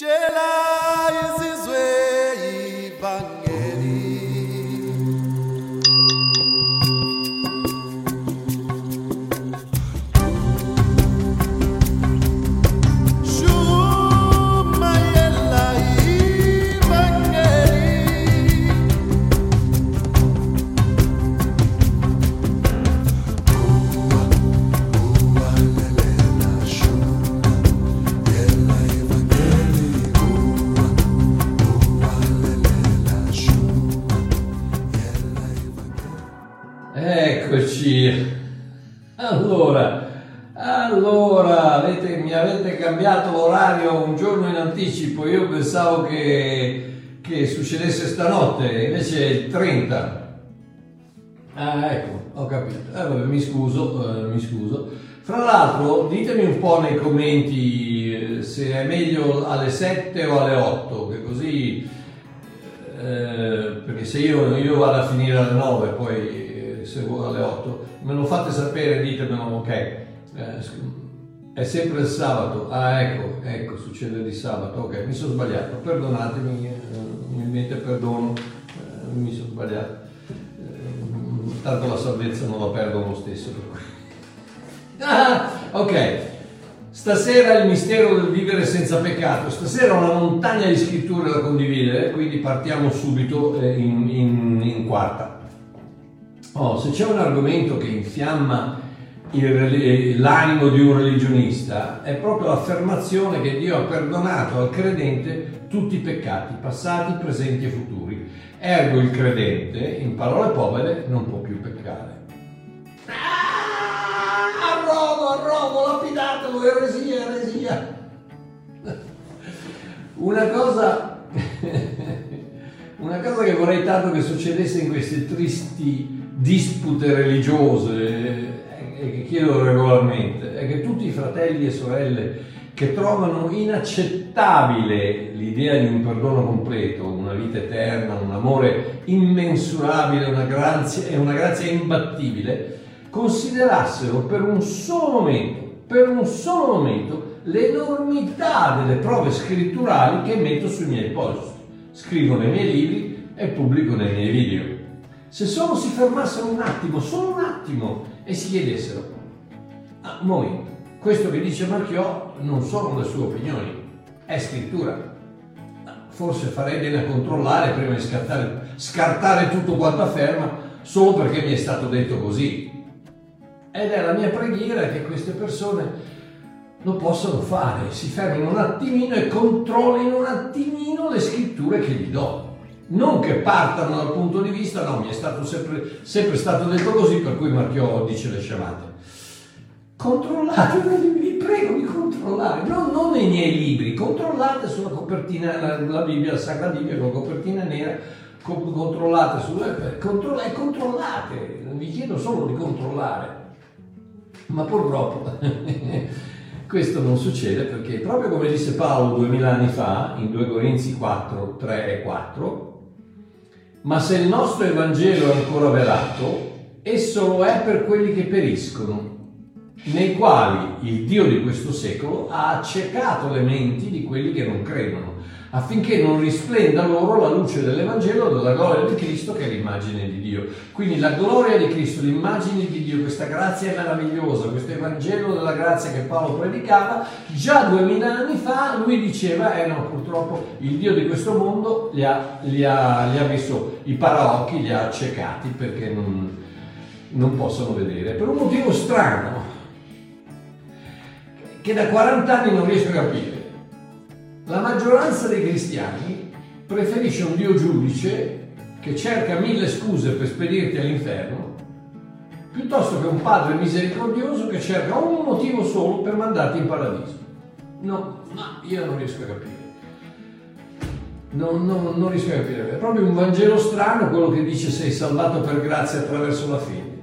Jela. Ecco, ho capito. Eh, vabbè, mi scuso, eh, mi scuso. Fra l'altro, ditemi un po' nei commenti eh, se è meglio alle 7 o alle 8, che così eh, perché se io, io vado a finire alle 9 poi eh, se vuoi alle 8 me lo fate sapere ditemelo ok Eh, è sempre il sabato ah ecco ecco succede di sabato ok mi sono sbagliato perdonatemi eh, umilmente perdono mi sono sbagliato tanto la salvezza non la perdo lo stesso Ah, ok. Stasera il mistero del vivere senza peccato. Stasera una montagna di scritture da condividere, quindi partiamo subito eh, in, in- in quarta. Oh, se c'è un argomento che infiamma il reli- l'animo di un religionista, è proprio l'affermazione che Dio ha perdonato al credente tutti i peccati, passati, presenti e futuri. Ergo il credente, in parole povere, non può più peccare. Ah, arrovo, arrovo, lapidatelo, eresia, eresia. Una cosa, una cosa che vorrei tanto che succedesse in queste tristi dispute religiose eh, e che chiedo regolarmente è che tutti i fratelli e sorelle che trovano inaccettabile l'idea di un perdono completo, una vita eterna, un amore immensurabile, una grazia, e una grazia imbattibile, considerassero per un solo momento, per un solo momento, l'enormità delle prove scritturali che metto sui miei post. Scrivo nei miei libri e pubblico nei miei video. Se solo si fermassero un attimo, solo un attimo, e si chiedessero, ah, momento, questo che dice Marchiò non sono le sue opinioni, è scrittura. Forse farei bene a controllare prima di scartare, scartare tutto quanto afferma solo perché mi è stato detto così. Ed è la mia preghiera che queste persone lo possano fare, si fermino un attimino e controllino un attimino le scritture che gli do. Non che partano dal punto di vista, no, mi è stato sempre, sempre stato detto così, per cui Marchiò dice le sciamate. Controllate, vi prego di controllare, non, non nei miei libri, controllate sulla copertina, la, la Bibbia, la Sacra Bibbia con copertina nera, co- controllate sulle, controlla- e controllate, vi chiedo solo di controllare. Ma purtroppo questo non succede perché proprio come disse Paolo duemila anni fa in 2 Corinzi 4, 3 e 4, ma se il nostro Evangelo è ancora velato, esso lo è per quelli che periscono, nei quali il Dio di questo secolo ha accecato le menti di quelli che non credono, affinché non risplenda loro la luce dell'Evangelo della gloria di Cristo che è l'immagine di Dio. Quindi la gloria di Cristo, l'immagine di Dio, questa grazia meravigliosa, questo Evangelo della grazia che Paolo predicava, già duemila anni fa lui diceva, eh no, purtroppo il Dio di questo mondo li ha, li ha- li ha messo i paraocchi, li ha accecati perché non, non possono vedere, per un motivo strano, che da 40 anni non riesco a capire. La maggioranza dei cristiani preferisce un Dio giudice che cerca mille scuse per spedirti all'inferno, piuttosto che un Padre misericordioso che cerca un motivo solo per mandarti in paradiso. No, ma io non riesco a capire. Non, non- non riesco a capire. È proprio un Vangelo strano quello che dice sei salvato per grazia attraverso la fede.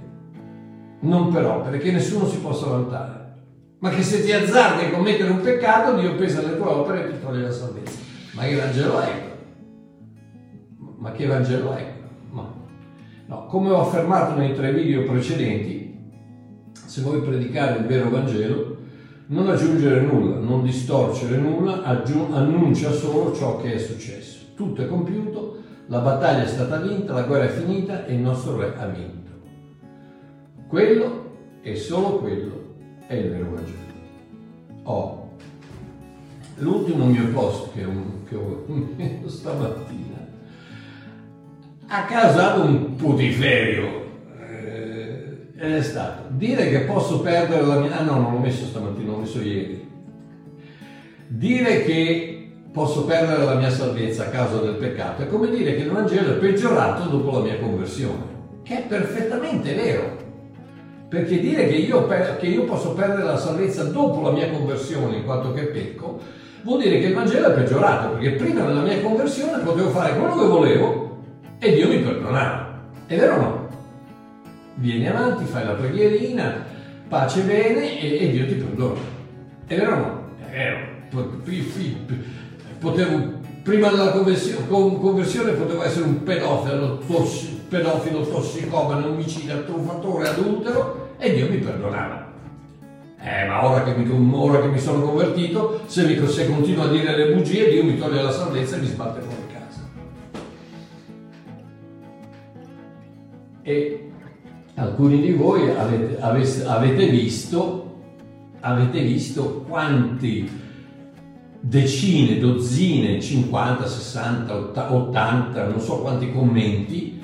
Non per opere, che nessuno si possa vantare. Ma che se ti azzardi a commettere un peccato, Dio pesa le tue opere e ti toglie la salvezza. Ma che Vangelo è? Ma che Vangelo è? Ma- No, come ho affermato nei tre video precedenti, se vuoi predicare il vero Vangelo, non aggiungere nulla, non distorcere nulla, aggiun- annuncia solo ciò che è successo. Tutto è compiuto, la battaglia è stata vinta, la guerra è finita e il nostro re ha vinto. Quello e solo quello è il vero Vangelo. Oh, l'ultimo mio post che ho, che ho messo stamattina ha causato un putiferio eh, ed è stato dire che posso perdere la mia... Ah no, non l'ho messo stamattina, l'ho messo ieri. Dire che posso perdere la mia salvezza a causa del peccato è come dire che il Vangelo è peggiorato dopo la mia conversione, che è perfettamente vero. Perché dire che io, per- che io posso perdere la salvezza dopo la mia conversione in quanto che pecco, vuol dire che il Vangelo è peggiorato, perché prima della mia conversione potevo fare quello che volevo e Dio mi perdonava. È vero o no? Vieni avanti, fai la preghierina, pace bene e, e Dio ti perdona. È vero o no? È vero. Potevo, prima della conversione, con- conversione potevo essere un pedofilo, tossi- pedofilo tossicomane, omicida, truffatore, adultero e Dio mi perdonava. Eh, ma ora che, mi, ora che mi sono convertito, se, mi- se continuo a dire le bugie, Dio mi toglie la salvezza e mi sbatte fuori casa. E alcuni di voi avete, avesse- avete visto, avete visto quanti decine, dozzine, 50, 60, 80, non so quanti commenti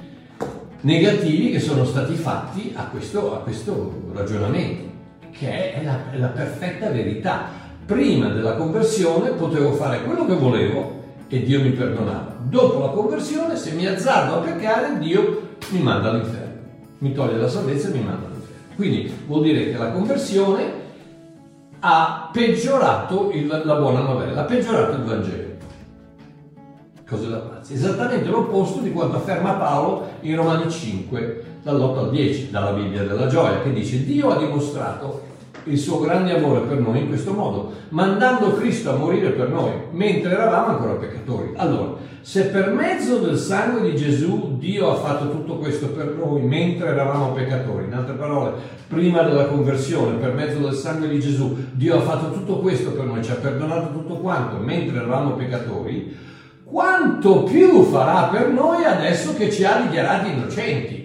negativi che sono stati fatti a questo, a questo ragionamento, che è la, è la perfetta verità. Prima della conversione potevo fare quello che volevo e Dio mi perdonava. Dopo la conversione, se mi azzardo a peccare, Dio mi manda all'inferno, mi toglie la salvezza e mi manda all'inferno. Quindi vuol dire che la conversione ha peggiorato il- la buona novella, ha peggiorato il Vangelo. Cose da pazzi. Esattamente l'opposto di quanto afferma Paolo in Romani 5, dall'8 al 10, dalla Bibbia della gioia, che dice Dio ha dimostrato il suo grande amore per noi in questo modo, mandando Cristo a morire per noi, mentre eravamo ancora peccatori. Allora, se per mezzo del sangue di Gesù Dio ha fatto tutto questo per noi mentre eravamo peccatori, in altre parole, prima della conversione, per mezzo del sangue di Gesù, Dio ha fatto tutto questo per noi, ci ha perdonato tutto quanto mentre eravamo peccatori, quanto più farà per noi adesso che ci ha dichiarati innocenti.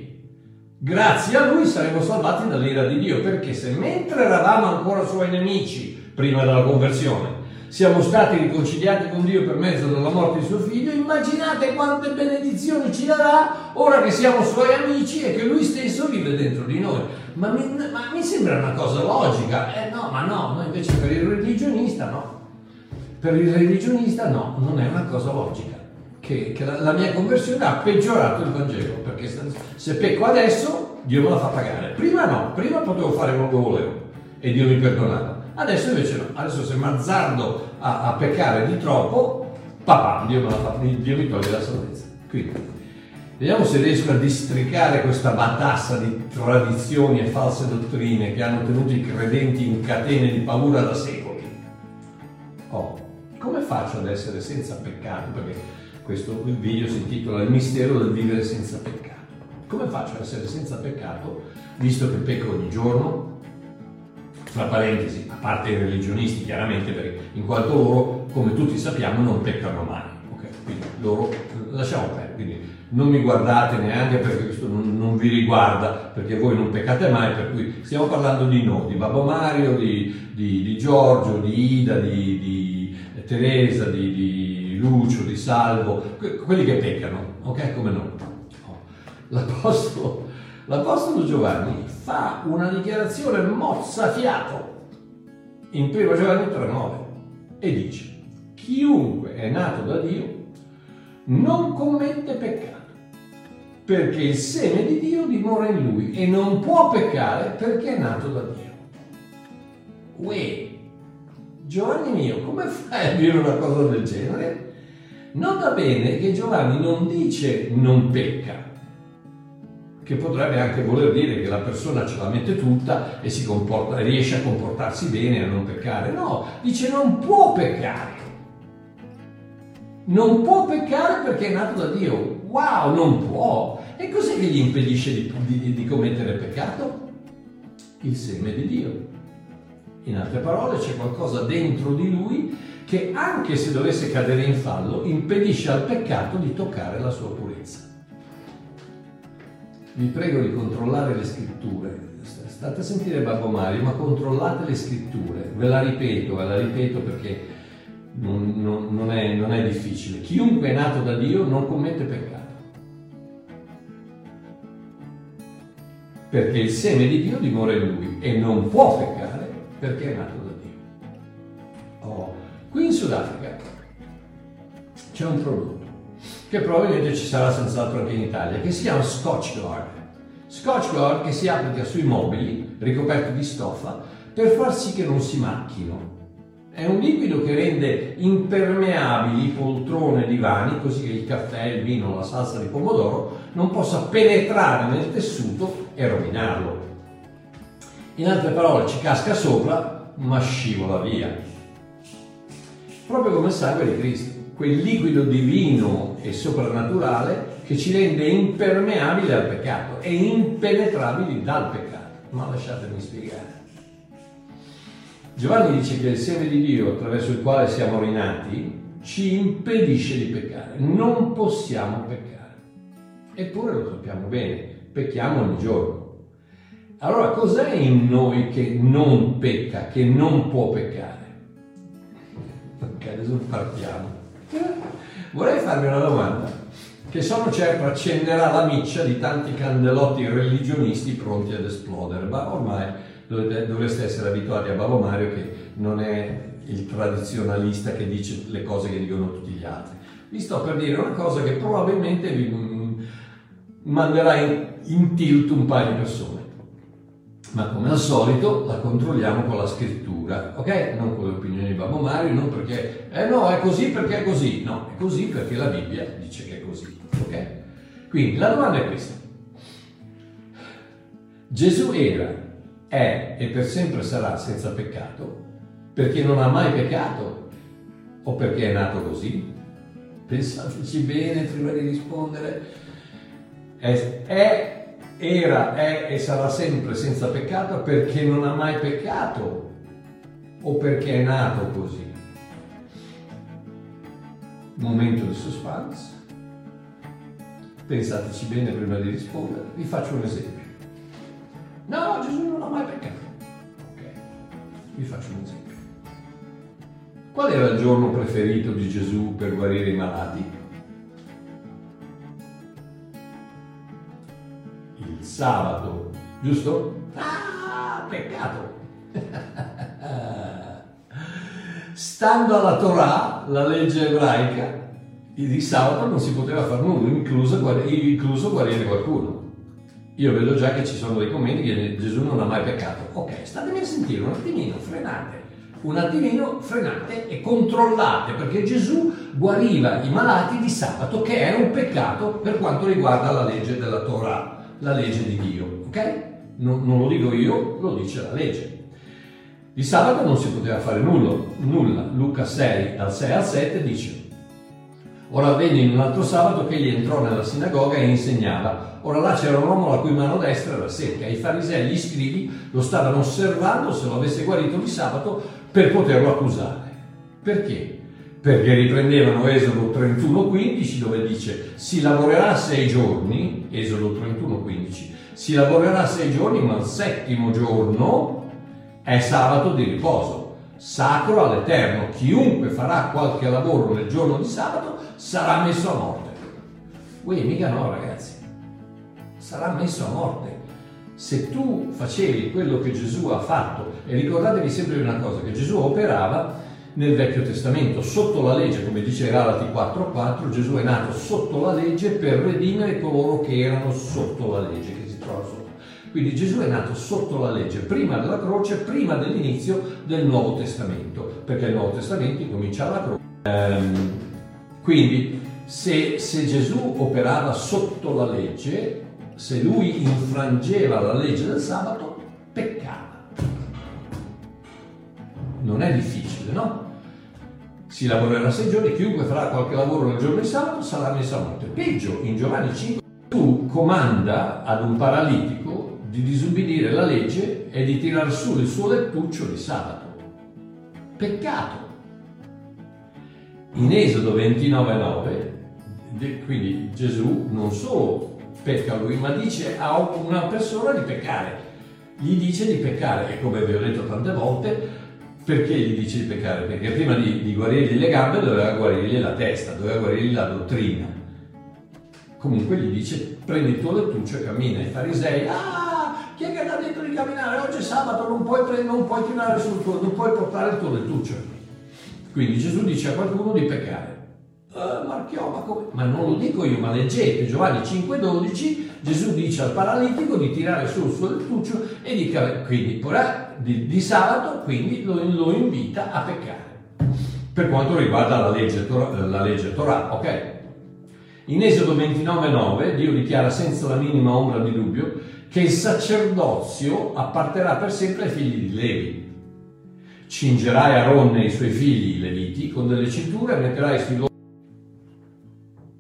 Grazie a lui saremo salvati dall'ira di Dio, perché se mentre eravamo ancora suoi nemici, prima della conversione, siamo stati riconciliati con Dio per mezzo della morte di suo figlio, immaginate quante benedizioni ci darà ora che siamo suoi amici e che lui stesso vive dentro di noi. Ma mi, ma mi sembra una cosa logica. Eh no, ma no, no, invece per il religionista no. Per il religionista no, non è una cosa logica. Che, che la, la mia conversione ha peggiorato il Vangelo, perché se, pecco adesso Dio me la fa pagare. Prima no, prima potevo fare quello che volevo e Dio mi perdonava. Adesso invece no, adesso se mi azzardo a, a peccare di troppo, papà, Dio, me la fa, Dio mi toglie la salvezza. Quindi, vediamo se riesco a districare questa matassa di tradizioni e false dottrine che hanno tenuto i credenti in catene di paura da secoli. Oh, faccio ad essere senza peccato? Perché questo video si intitola Il mistero del vivere senza peccato. Come faccio ad essere senza peccato, visto che pecco ogni giorno? Fra parentesi, a parte i religionisti chiaramente, perché in quanto loro, come tutti sappiamo, non peccano mai. ok? Quindi loro lasciamo perdere, quindi non mi guardate neanche perché questo non, non vi riguarda, perché voi non peccate mai, per cui stiamo parlando di noi, di Babbo Mario, di, di- di Giorgio, di Ida, di, di Teresa, di, di Lucio, di Salvo, que- quelli che peccano, ok? Come noi. Oh. L'Apostolo, l'Apostolo Giovanni fa una dichiarazione mozzafiato in 1 Giovanni 3,9 e dice: Chiunque è nato da Dio non commette peccato, perché il seme di Dio dimora in lui e non può peccare perché è nato da Dio. Uè, Giovanni mio, come fai a dire una cosa del genere? Nota bene che Giovanni non dice non pecca, che potrebbe anche voler dire che la persona ce la mette tutta e comporta, riesce a comportarsi bene e a non peccare. No, dice non può peccare. Non può peccare perché è nato da Dio. Wow, non può. E cos'è che gli impedisce di, di- di commettere peccato? Il seme di Dio. In altre parole, c'è qualcosa dentro di lui che anche se dovesse cadere in fallo, impedisce al peccato di toccare la sua purezza. Vi prego di controllare le scritture. State a sentire Babbo Mario, ma controllate le scritture. Ve la ripeto, ve la ripeto perché non, non- non è, non è difficile. Chiunque è nato da Dio non commette peccato. Perché il seme di Dio dimora in lui e non può peccare perché è nato da Dio. Oh, Qui in Sudafrica c'è un prodotto che probabilmente ci sarà senz'altro anche in Italia, che si chiama Scotch Guard. Scotch Guard che si applica sui mobili ricoperti di stoffa per far sì che non si macchino. È un liquido che rende impermeabili poltrone e divani, così che il caffè, il vino, la salsa di pomodoro non possa penetrare nel tessuto e rovinarlo. In altre parole, ci casca sopra, ma scivola via proprio come il sangue di Cristo, quel liquido divino e soprannaturale che ci rende impermeabili al peccato e impenetrabili dal peccato. Ma lasciatemi spiegare. Giovanni dice che il seme di Dio attraverso il quale siamo rinati ci impedisce di peccare, non possiamo peccare. Eppure lo sappiamo bene, pecchiamo ogni giorno. Allora cos'è in noi che non pecca, che non può peccare? Ok, adesso partiamo. Vorrei farvi una domanda che sono certo accenderà la miccia di tanti candelotti religionisti pronti ad esplodere, ma ormai dovreste essere abituati a Babbo Mario che non è il tradizionalista che dice le cose che dicono tutti gli altri. Vi sto per dire una cosa che probabilmente vi mm, manderà in, in tilt un paio di persone ma come al solito la controlliamo con la scrittura, ok? Non con le opinioni di Babbo Mario, non perché, eh no, è così perché è così, no, è così perché la Bibbia dice che è così, ok? Quindi la domanda è questa. Gesù era, è e per sempre sarà senza peccato perché non ha mai peccato o perché è nato così? Pensateci bene prima di rispondere. È, è era, è e sarà sempre senza peccato perché non ha mai peccato o perché è nato così. Momento di suspense. Pensateci bene prima di rispondere. Vi faccio un esempio. No, Gesù non ha mai peccato. Ok, vi faccio un esempio. Qual era il giorno preferito di Gesù per guarire i malati? Il sabato, giusto? Ah, peccato! Stando alla Torah, la legge ebraica, di sabato non si poteva fare nulla, incluso, incluso guarire qualcuno. Io vedo già che ci sono dei commenti che Gesù non ha mai peccato. Ok, statemi a sentire un attimino, frenate. Un attimino frenate e controllate, perché Gesù guariva i malati di sabato, che era un peccato per quanto riguarda la legge della Torah la legge di Dio, ok? Non, non, lo dico io, lo dice la legge. Di sabato non si poteva fare nulla, nulla. Luca 6, dal 6 al 7 dice Ora avvenne in un altro sabato che egli entrò nella sinagoga e insegnava. Ora là c'era un uomo la cui mano destra era secca. I farisei e gli scrivi lo stavano osservando se lo avesse guarito di sabato per poterlo accusare. Perché? Perché riprendevano Esodo 31:15 dove dice si lavorerà sei giorni, Esodo 31:15, si lavorerà sei giorni ma il settimo giorno è sabato di riposo, sacro all'Eterno, chiunque farà qualche lavoro nel giorno di sabato sarà messo a morte. Voi mica no ragazzi, sarà messo a morte. Se tu facevi quello che Gesù ha fatto, e ricordatevi sempre una cosa, che Gesù operava nel Vecchio Testamento, sotto la legge, come dice Galati 4.4, Gesù è nato sotto la legge per redimere coloro che erano sotto la legge, che si trova sotto. Quindi Gesù è nato sotto la legge, prima della croce, prima dell'inizio del Nuovo Testamento, perché il Nuovo Testamento incomincia alla croce. Ehm, quindi se, se Gesù operava sotto la legge, se lui infrangeva la legge del sabato, peccava. Non è difficile, no? Si lavorerà sei giorni, chiunque farà qualche lavoro nel giorno di sabato sarà messo a morte. Peggio, in Giovanni 5, tu comanda ad un paralitico di disubbidire la legge e di tirare su il suo lettuccio di sabato. Peccato. In Esodo 29,9, de- quindi Gesù non solo pecca lui, ma dice a una persona di peccare. Gli dice di peccare, e come vi ho detto tante volte, perché gli dice di peccare? Perché prima di, di guarirgli le gambe doveva guarirgli la testa, doveva guarirgli la dottrina. Comunque gli dice prendi il tuo lettuccio e cammina. I farisei, ah, chi è che ti ha detto di camminare? Oggi è sabato, non puoi, pre- non puoi tirare sul tuo, non puoi portare il tuo lettuccio. Quindi Gesù dice a qualcuno di peccare. Marchiò, ma come? Ma non lo dico io, ma leggete Giovanni 5,12, Gesù dice al paralitico di tirare su il suo lettuccio e di, quindi, di, di sabato, quindi lo, lo invita a peccare. Per quanto riguarda la legge, Tor- la legge Torah, ok? In Esodo 29,9 Dio dichiara senza la minima ombra di dubbio che il sacerdozio apparterà per sempre ai figli di Levi. Cingerai Aaron e i suoi figli, Leviti, con delle cinture e metterai sui loro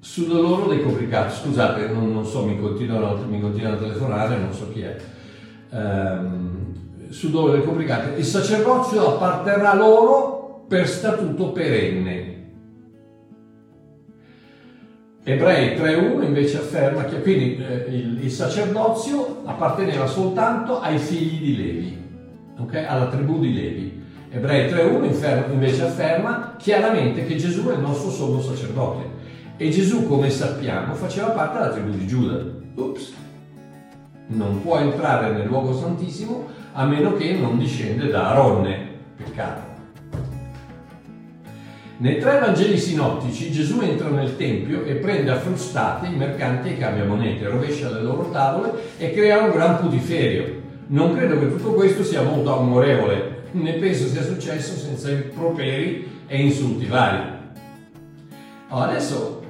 su di loro dei copricati. Scusate, non, non so, mi continuano, mi continuano a telefonare, non so chi è. Ehm, su di loro dei copricati. Il sacerdozio apparterrà loro per statuto perenne. Ebrei 3.1 invece afferma che quindi eh, il, il sacerdozio apparteneva soltanto ai figli di Levi, ok? alla tribù di Levi. Ebrei 3.1 infer- invece afferma chiaramente che Gesù è il nostro sommo sacerdote e Gesù, come sappiamo, faceva parte della tribù di Giuda. Ups! Non può entrare nel luogo santissimo a meno che non discende da Aronne, peccato. Nei tre Vangeli sinottici Gesù entra nel Tempio e prende a frustate i mercanti e i cambiamonete, rovescia le loro tavole e crea un gran putiferio. Non credo che tutto questo sia molto amorevole, né penso sia successo senza improperi e insulti vari. Allora, adesso,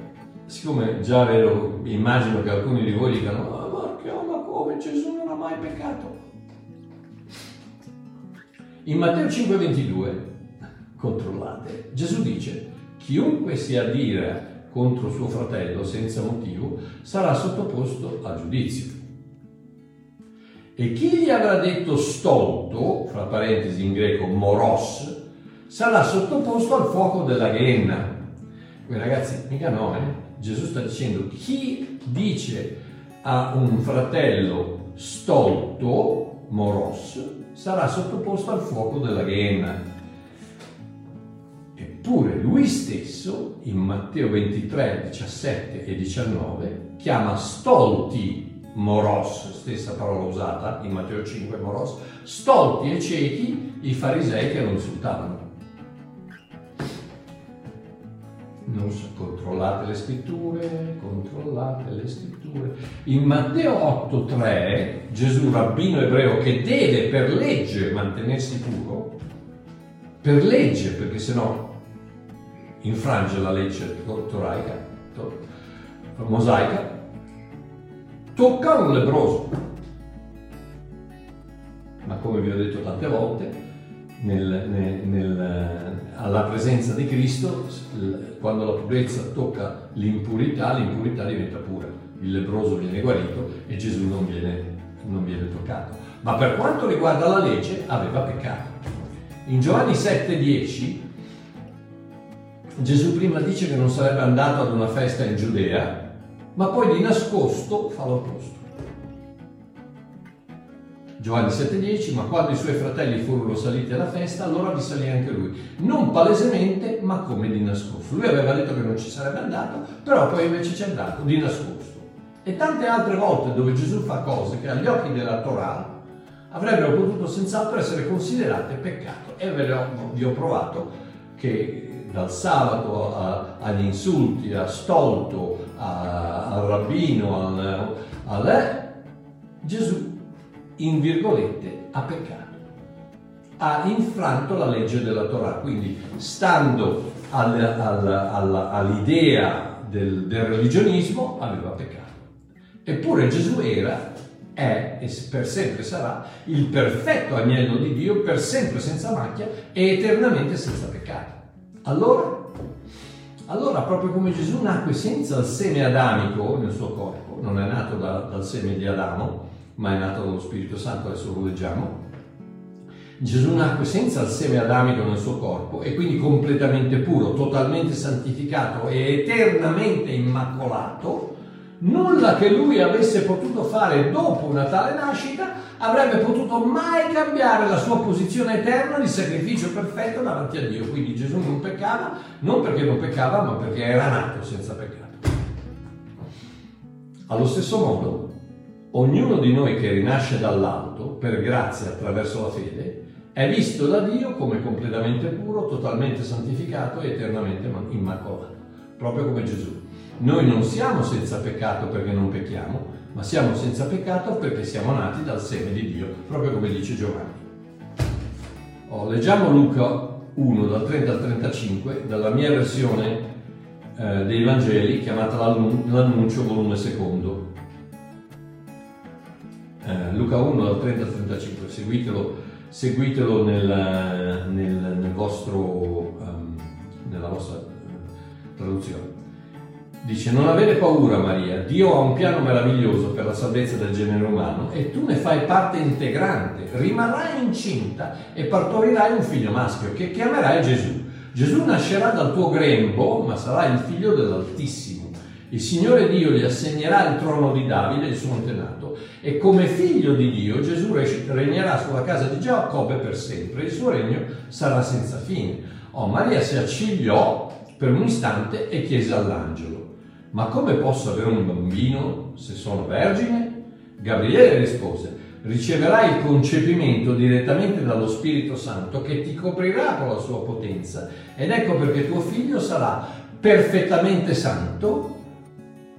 siccome già vedo, immagino che alcuni di voi dicano, "Ah, ma che- ma come Gesù non ha mai peccato? In Matteo 5,22 controllate. Gesù dice, chiunque si addira contro suo fratello senza motivo sarà sottoposto a giudizio. E chi gli avrà detto stolto, fra parentesi in greco moros, sarà sottoposto al fuoco della ghenna. Qui ragazzi, mica no, eh? Gesù sta dicendo, chi dice a un fratello stolto, moros, sarà sottoposto al fuoco della ghenna. Eppure lui stesso, in Matteo 23, 17 e 19, chiama stolti moros, stessa parola usata in Matteo 5, moros, stolti e ciechi i farisei che lo insultavano. Non so, controllate le scritture, controllate le scritture. In Matteo 8,3 Gesù, rabbino ebreo che deve per legge mantenersi puro, per legge, perché sennò infrange la legge toraica, to- mosaica, tocca un lebroso. Ma come vi ho detto tante volte, nel- nel- nel- alla presenza di Cristo, quando la purezza tocca l'impurità, l'impurità diventa pura. Il lebroso viene guarito e Gesù non viene, non viene toccato. Ma per quanto riguarda la legge, aveva peccato. In Giovanni 7,10 Gesù prima dice che non sarebbe andato ad una festa in Giudea, ma poi di nascosto fa l'opposto. Giovanni 7,10, ma quando i suoi fratelli furono saliti alla festa, allora vi salì anche lui. Non palesemente, ma come di nascosto. Lui aveva detto che non ci sarebbe andato, però poi invece ci è andato, di nascosto. E tante altre volte dove Gesù fa cose che agli occhi della Torah avrebbero potuto senz'altro essere considerate peccato. E vi ho provato che dal sabato a- agli insulti, a stolto, a- al rabbino, al, al- Gesù, in virgolette, ha peccato. Ha infranto la legge della Torah, quindi stando al- al- al- all'idea del, del religionismo aveva peccato. Eppure Gesù era, è e per sempre sarà il perfetto agnello di Dio, per sempre senza macchia e eternamente senza peccato. Allora, allora, proprio come Gesù nacque senza il seme adamico nel suo corpo, non è nato da- dal seme di Adamo, ma è nato dallo Spirito Santo, adesso lo leggiamo. Gesù nacque senza il seme adamico nel suo corpo e quindi completamente puro, totalmente santificato e eternamente immacolato. Nulla che lui avesse potuto fare dopo una tale nascita avrebbe potuto mai cambiare la sua posizione eterna di sacrificio perfetto davanti a Dio. Quindi Gesù non peccava, non perché non peccava, ma perché era nato senza peccato. Allo stesso modo, ognuno di noi che rinasce dall'alto, per grazia attraverso la fede, è visto da Dio come completamente puro, totalmente santificato e eternamente immacolato, proprio come Gesù. Noi non siamo senza peccato perché non pecchiamo, ma siamo senza peccato perché siamo nati dal seme di Dio, proprio come dice Giovanni. Oh, leggiamo Luca 1 dal 30 al 35 dalla mia versione eh, dei Vangeli chiamata l'annuncio volume secondo. Eh, Luca 1 dal 30 al 35, seguitelo, seguitelo nel, nel, nel vostro, um, nella vostra uh, traduzione. Dice, non avere paura Maria, Dio ha un piano meraviglioso per la salvezza del genere umano e tu ne fai parte integrante, rimarrai incinta e partorirai un figlio maschio che chiamerai Gesù. Gesù nascerà dal tuo grembo, ma sarà il figlio dell'Altissimo. Il Signore Dio gli assegnerà il trono di Davide, il suo antenato, e come figlio di Dio Gesù regnerà sulla casa di Giacobbe per sempre. Il suo regno sarà senza fine. Oh, Maria si accigliò per un istante e chiese all'angelo, ma come posso avere un bambino se sono vergine? Gabriele rispose, riceverai il concepimento direttamente dallo Spirito Santo che ti coprirà con la sua potenza ed ecco perché tuo figlio sarà perfettamente santo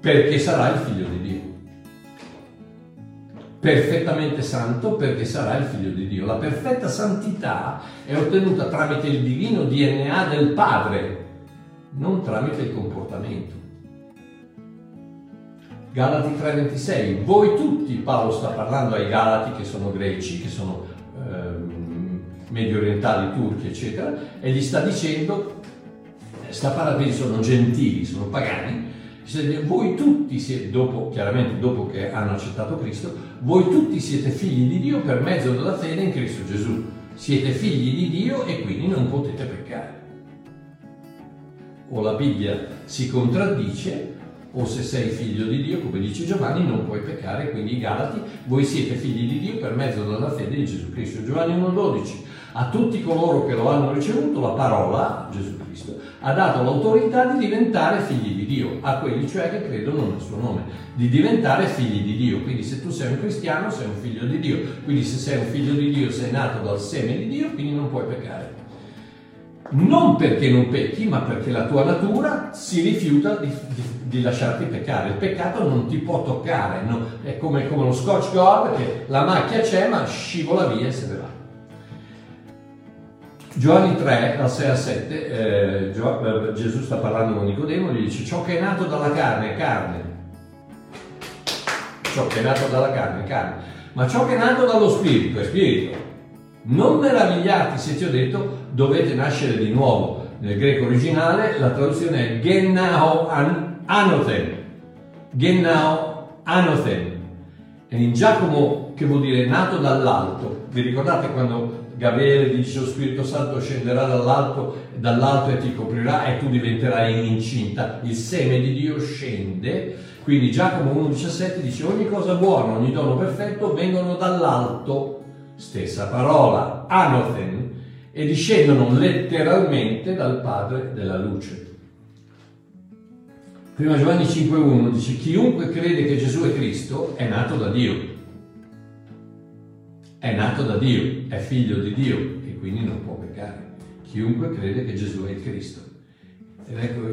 perché sarà il figlio di Dio. Perfettamente santo perché sarà il figlio di Dio. La perfetta santità è ottenuta tramite il divino DNA del Padre, non tramite il comportamento. Galati 3:26, voi tutti, Paolo sta parlando ai Galati che sono greci, che sono ehm, medio orientali, turchi, eccetera, e gli sta dicendo, sta parlando, sono gentili, sono pagani, voi tutti siete, dopo, chiaramente dopo che hanno accettato Cristo, voi tutti siete figli di Dio per mezzo della fede in Cristo Gesù. Siete figli di Dio e quindi non potete peccare. O la Bibbia si contraddice o se sei figlio di Dio, come dice Giovanni, non puoi peccare, quindi i Galati, voi siete figli di Dio per mezzo della fede di Gesù Cristo. Giovanni 1,12. A tutti coloro che lo hanno ricevuto, la parola, Gesù Cristo, ha dato l'autorità di diventare figli di Dio, a quelli cioè che credono nel suo nome, di diventare figli di Dio. Quindi se tu sei un cristiano, sei un figlio di Dio. Quindi se sei un figlio di Dio, sei nato dal seme di Dio, quindi non puoi peccare non perché non pecchi, ma perché la tua natura si rifiuta di, di, di lasciarti peccare. Il peccato non ti può toccare, no? è come, come, lo scotch guard che la macchia c'è ma scivola via e se ne va. Giovanni 3, dal 6 a 7, eh, Gio, eh, Gesù sta parlando con Nicodemo, gli dice ciò che è nato dalla carne è carne, ciò che è nato dalla carne è carne, ma ciò che è nato dallo spirito è spirito. Non meravigliarti se ti ho detto dovete nascere di nuovo. Nel greco originale la traduzione è Gennao Anothen. Gennao Anothen. E in Giacomo, che vuol dire nato dall'alto, vi ricordate quando Gabriele dice lo Spirito Santo scenderà dall'alto, dall'alto e ti coprirà e tu diventerai incinta. Il seme di Dio scende. Quindi Giacomo 1,17 dice ogni cosa buona, ogni dono perfetto vengono dall'alto stessa parola, anothen, e discendono letteralmente dal Padre della luce. Prima Giovanni 5.1 dice chiunque crede che Gesù è Cristo è nato da Dio. È nato da Dio, è figlio di Dio e quindi non può peccare. Chiunque crede che Gesù è il Cristo. Ed ecco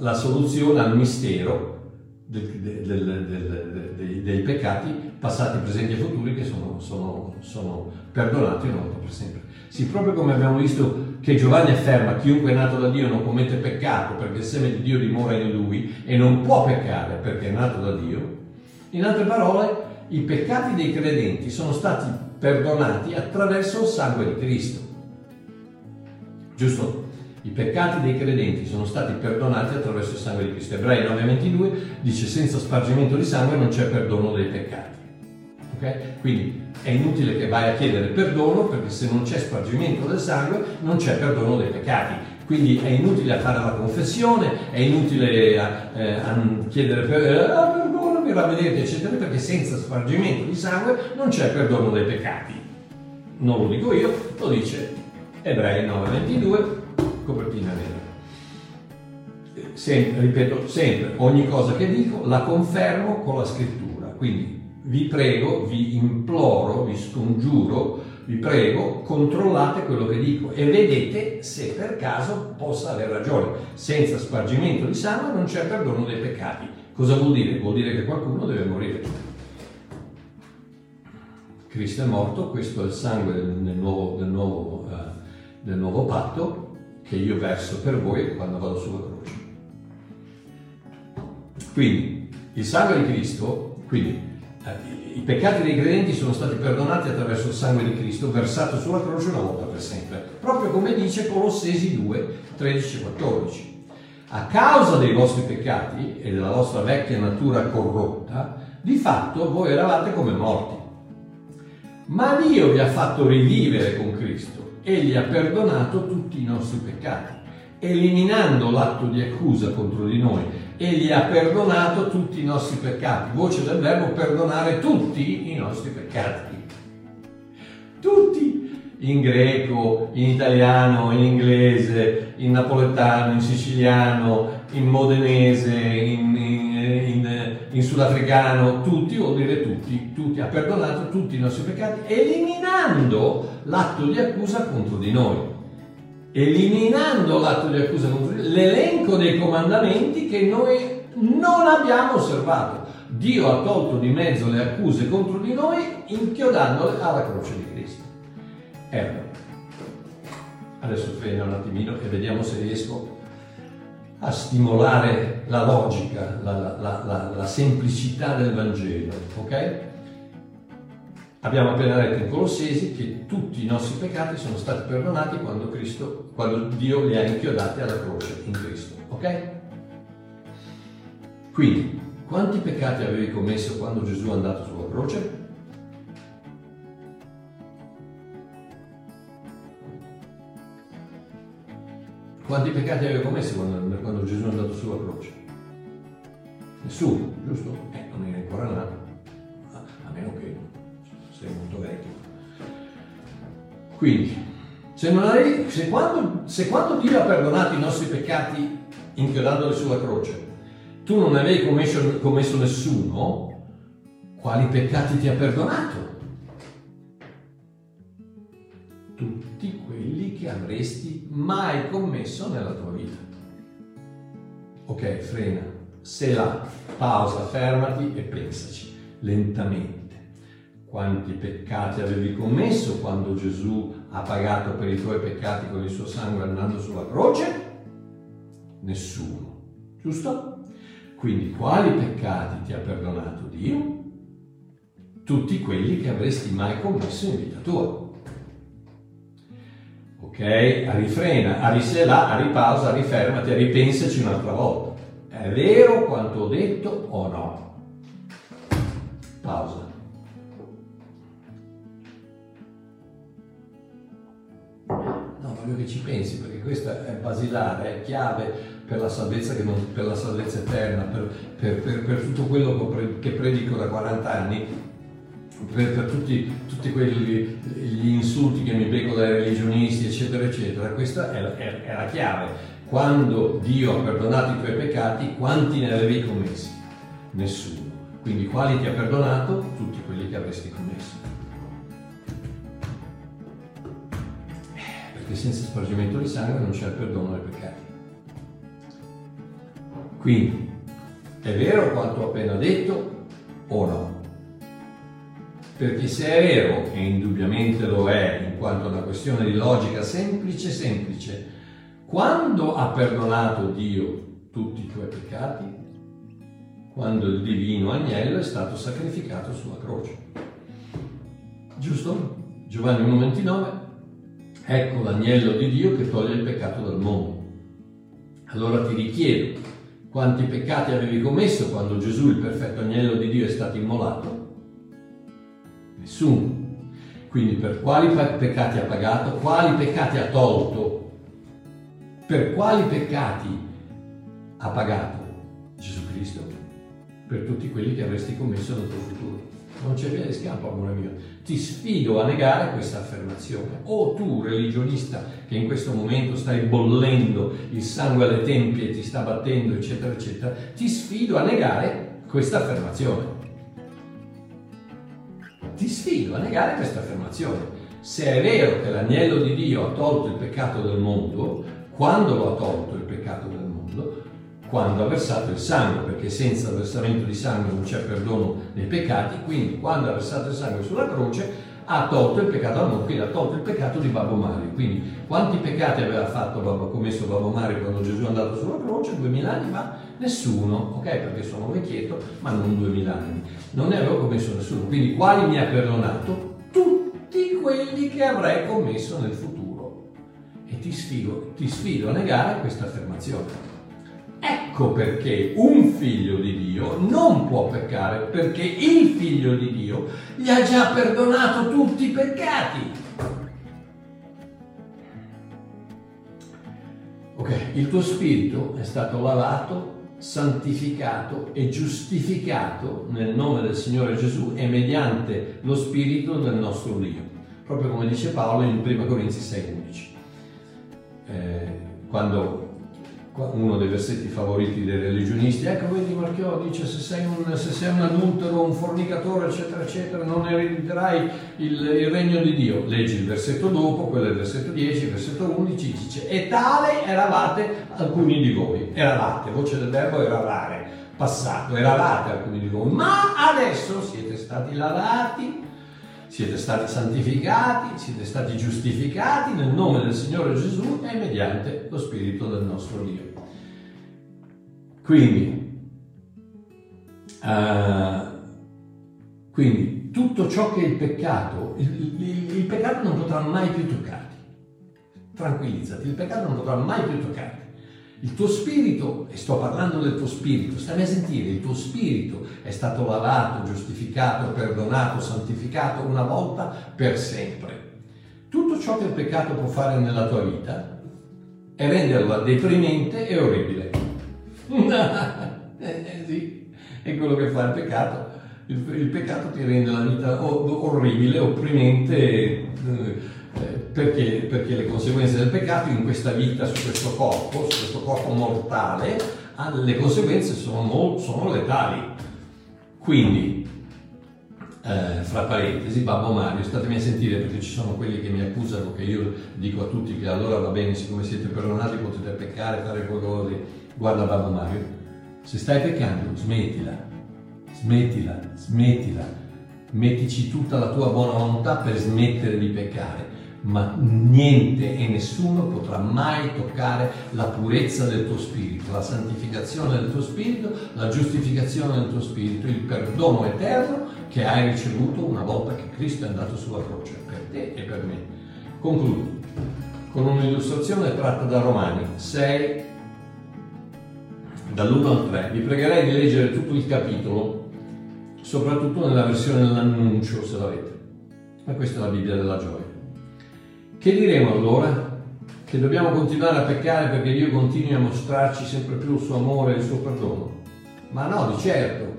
la soluzione al mistero del, del, del, dei, dei, peccati passati, presenti e futuri che sono, sono, sono perdonati una volta per sempre. Sì, proprio come abbiamo visto che Giovanni afferma chiunque è nato da Dio non commette peccato perché il seme di Dio dimora in lui e non può peccare perché è nato da Dio, in altre parole i peccati dei credenti sono stati perdonati attraverso il sangue di Cristo. Giusto? I peccati dei credenti sono stati perdonati attraverso il sangue di Cristo. Ebrei 9:22 dice senza spargimento di sangue non c'è perdono dei peccati. ok? Quindi è inutile che vai a chiedere perdono perché se non c'è spargimento del sangue non c'è perdono dei peccati. Quindi è inutile fare la confessione, è inutile eh, chiedere per, ah, perdonami, ravvedete, eccetera, perché senza spargimento di sangue non c'è perdono dei peccati. Non lo dico io, lo dice Ebrei 9:22, copertina nera. Sempre, ripeto sempre, ogni cosa che dico la confermo con la scrittura. Quindi vi prego, vi imploro, vi scongiuro, vi prego, controllate quello che dico e vedete se per caso possa aver ragione. Senza spargimento di sangue non c'è perdono dei peccati. Cosa vuol dire? Vuol dire che qualcuno deve morire. Cristo è morto, questo è il sangue del, nuovo, del, nuovo, uh, del nuovo patto che io verso per voi quando vado sulla croce. Quindi il sangue di Cristo, quindi i peccati dei credenti sono stati perdonati attraverso il sangue di Cristo versato sulla croce una volta per sempre, proprio come dice Colossesi 2, 13 e 14. A causa dei vostri peccati e della vostra vecchia natura corrotta, di fatto voi eravate come morti. Ma Dio vi ha fatto rivivere con Cristo e gli ha perdonato tutti i nostri peccati, eliminando l'atto di accusa contro di noi e gli ha perdonato tutti i nostri peccati. Voce del verbo perdonare tutti i nostri peccati. Tutti, in greco, in italiano, in inglese, in napoletano, in siciliano, in modenese, in, in, in, in sudafricano, tutti vuol dire tutti, tutti, ha perdonato tutti i nostri peccati, eliminando l'atto di accusa contro di noi eliminando l'atto di accusa contro di l'elenco dei comandamenti che noi non abbiamo osservato. Dio ha tolto di mezzo le accuse contro di noi inchiodandole alla croce di Cristo. Ecco, adesso freno un attimino e vediamo se riesco a stimolare la logica, la, la, la, la semplicità del Vangelo, ok? Abbiamo appena letto in Colossesi che tutti i nostri peccati sono stati perdonati quando, Cristo, quando Dio li ha inchiodati alla croce in Cristo. Ok? Quindi, quanti peccati avevi commesso quando Gesù è andato sulla croce? Quanti peccati avevi commesso quando, quando Gesù è andato sulla croce? Nessuno, giusto? Eh, non era ancora nato, a meno che sei molto vecchio. Quindi, se, avevi, se, quando, se quando Dio ha perdonato i nostri peccati inchiodandoli sulla croce, tu non avevi commesso, commesso nessuno, quali peccati ti ha perdonato? Tutti quelli che avresti mai commesso nella tua vita. Ok, frena, se la, pausa, fermati e pensaci lentamente quanti peccati avevi commesso quando Gesù ha pagato per i tuoi peccati con il suo sangue andando sulla croce? Nessuno, giusto? Quindi quali peccati ti ha perdonato Dio? Tutti quelli che avresti mai commesso in vita tua. Ok? Rifrena, a risela, a ripausa, rifermati, ripensaci un'altra volta. È vero quanto ho detto o no? Pausa. Voglio che ci pensi perché questa è basilare, è chiave per la salvezza, non, per la salvezza eterna, per, per, per, per, tutto quello che predico da 40 anni, per, tutti, tutti quelli, gli insulti che mi becco dai religionisti, eccetera, eccetera. Questa è è, è la chiave. Quando Dio ha perdonato i tuoi peccati, quanti ne avevi commessi? Nessuno. Quindi quali ti ha perdonato? Tutti quelli che avresti commesso. Che senza spargimento di sangue non c'è il perdono dei peccati. Quindi, è vero quanto ho appena detto o no? Perché se è vero, e indubbiamente lo è, in quanto è una questione di logica semplice, semplice, quando ha perdonato Dio tutti i tuoi peccati? Quando il divino agnello è stato sacrificato sulla croce. Giusto? Giovanni 1,29 Ecco l'agnello di Dio che toglie il peccato dal mondo. Allora ti richiedo, quanti peccati avevi commesso quando Gesù, il perfetto agnello di Dio, è stato immolato? Nessuno. Quindi per quali pe- peccati ha pagato? Quali peccati ha tolto? Per quali peccati ha pagato Gesù Cristo? Per tutti quelli che avresti commesso nel tuo futuro. Non c'è via di scampo, amore mio. Ti sfido a negare questa affermazione. O tu, religionista, che in questo momento stai bollendo il sangue alle tempie ti sta battendo, eccetera, eccetera, ti sfido a negare questa affermazione. Ti sfido a negare questa affermazione. Se è vero che l'agnello di Dio ha tolto il peccato del mondo, quando lo ha tolto il peccato del mondo? Quando ha versato il sangue, perché senza versamento di sangue non c'è perdono dei peccati, quindi quando ha versato il sangue sulla croce ha tolto il peccato mondo, quindi ha tolto il peccato di Babbo Mario. Quindi quanti peccati aveva fatto commesso Babbo Mario quando Gesù è andato sulla croce? Duemila anni fa? Nessuno, ok? Perché sono vecchietto, ma non duemila anni. Non ne avevo commesso nessuno. Quindi quali mi ha perdonato? Tutti quelli che avrei commesso nel futuro. E ti sfido, ti sfido a negare questa affermazione. Ecco perché un figlio di Dio non può peccare, perché il figlio di Dio gli ha già perdonato tutti i peccati. Ok, il tuo spirito è stato lavato, santificato e giustificato nel nome del Signore Gesù e mediante lo spirito del nostro Dio, proprio come dice Paolo in 1 Corinzi 6:11. Eh, quando uno dei versetti favoriti dei religionisti, ecco vedi Marchiò dice se sei, un, se sei un adultero, un fornicatore eccetera eccetera non erediterai il, il, regno di Dio. Leggi il versetto dopo, quello è il versetto 10, il versetto 11 dice e tale eravate alcuni di voi, eravate, voce del verbo eravare, passato, eravate alcuni di voi, ma adesso siete stati lavati siete stati santificati, siete stati giustificati nel nome del Signore Gesù e mediante lo Spirito del nostro Dio. Quindi, uh, quindi tutto ciò che è il peccato, il, il, il peccato non potrà mai più toccarti. Tranquillizzati, il peccato non potrà mai più toccarti. Il tuo spirito, e sto parlando del tuo spirito, stammi a sentire, il tuo spirito è stato lavato, giustificato, perdonato, santificato una volta per sempre. Tutto ciò che il peccato può fare nella tua vita è renderla deprimente e orribile. eh, sì, è quello che fa il peccato. Il, il peccato ti rende la vita orribile, opprimente. Eh, perché? Perché le conseguenze del peccato in questa vita, su questo corpo, su questo corpo mortale, le conseguenze sono, sono letali. Quindi, eh, fra parentesi, Babbo Mario, statemi a sentire perché ci sono quelli che mi accusano che io dico a tutti che allora va bene, siccome siete perdonati potete peccare, fare qualcosa. Guarda Babbo Mario, se stai peccando, smettila, smettila, smettila, mettici tutta la tua buona volontà per smettere di peccare ma niente e nessuno potrà mai toccare la purezza del tuo spirito, la santificazione del tuo spirito, la giustificazione del tuo spirito, il perdono eterno che hai ricevuto una volta che Cristo è andato sulla croce per te e per me. Concludo con un'illustrazione tratta da Romani 6, dall'1 al 3. Vi pregherei di leggere tutto il capitolo, soprattutto nella versione dell'annuncio, se l'avete. Ma questa è la Bibbia della gioia. Che diremo allora? Che dobbiamo continuare a peccare perché Dio continui a mostrarci sempre più il suo amore e il suo perdono? Ma no, di certo.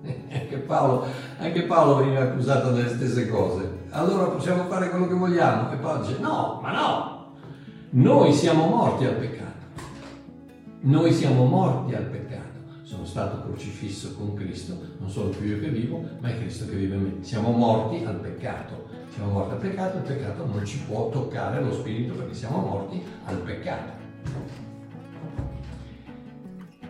Anche Paolo, anche Paolo veniva accusato delle stesse cose. Allora possiamo fare quello che vogliamo? E Paolo dice no, ma no. Noi siamo morti al peccato. Noi siamo morti al peccato. Sono stato crocifisso con Cristo, non sono più io che vivo, ma è Cristo che vive in me. Siamo morti al peccato siamo morti al peccato, il peccato non ci può toccare lo spirito perché siamo morti al peccato.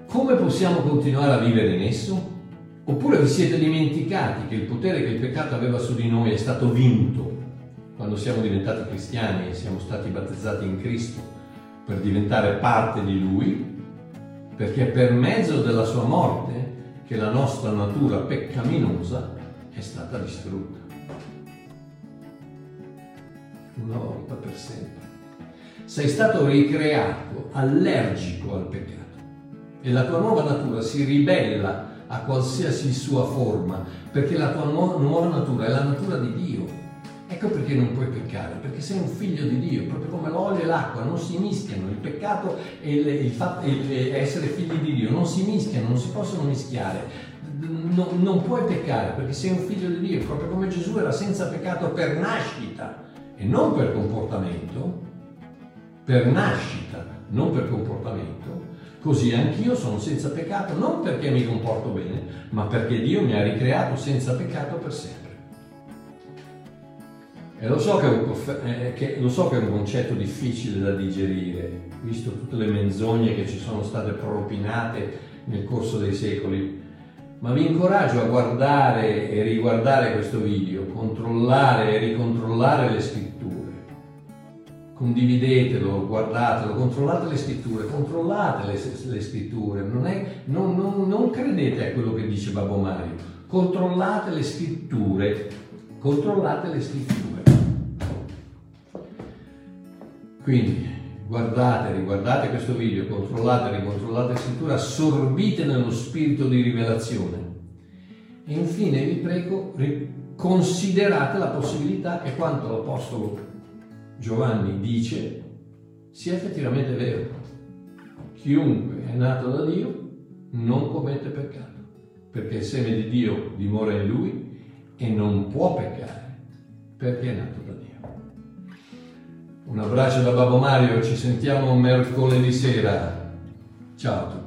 Come possiamo continuare a vivere in esso? Oppure vi siete dimenticati che il potere che il peccato aveva su di noi è stato vinto quando siamo diventati cristiani e siamo stati battezzati in Cristo per diventare parte di Lui? Perché è per mezzo della sua morte che la nostra natura peccaminosa è stata distrutta una volta per sempre. Sei stato ricreato allergico al peccato e la tua nuova natura si ribella a qualsiasi sua forma, perché la tua nu- nuova natura è la natura di Dio. Ecco perché non puoi peccare, perché sei un figlio di Dio, proprio come l'olio e l'acqua non si mischiano, il peccato e il, il fatto, il, essere figli di Dio non si mischiano, non si possono mischiare. No, non puoi peccare perché sei un figlio di Dio, proprio come Gesù era senza peccato per nascita e non per comportamento, per nascita, non per comportamento. Così anch'io sono senza peccato, non perché mi comporto bene, ma perché Dio mi ha ricreato senza peccato per sempre. E lo so che, è un, eh, che, lo so che è un concetto difficile da digerire, visto tutte le menzogne che ci sono state propinate nel corso dei secoli, ma vi incoraggio a guardare e riguardare questo video, controllare e ricontrollare le scritture. Condividetelo, guardatelo, controllate le scritture, controllate le, le scritture, non, è, non, non, non credete a quello che dice Babbo Mario, controllate le scritture, controllate le scritture. Quindi guardate, riguardate questo video, controllate, ricontrollate la scrittura, assorbite nello spirito di rivelazione. E infine vi prego, considerate la possibilità che quanto l'Apostolo Giovanni dice sia effettivamente vero. Chiunque è nato da Dio non commette peccato, perché il seme di Dio dimora in lui e non può peccare, perché è nato da Dio. Un abbraccio da Babbo Mario, ci sentiamo mercoledì sera. Ciao a tutti.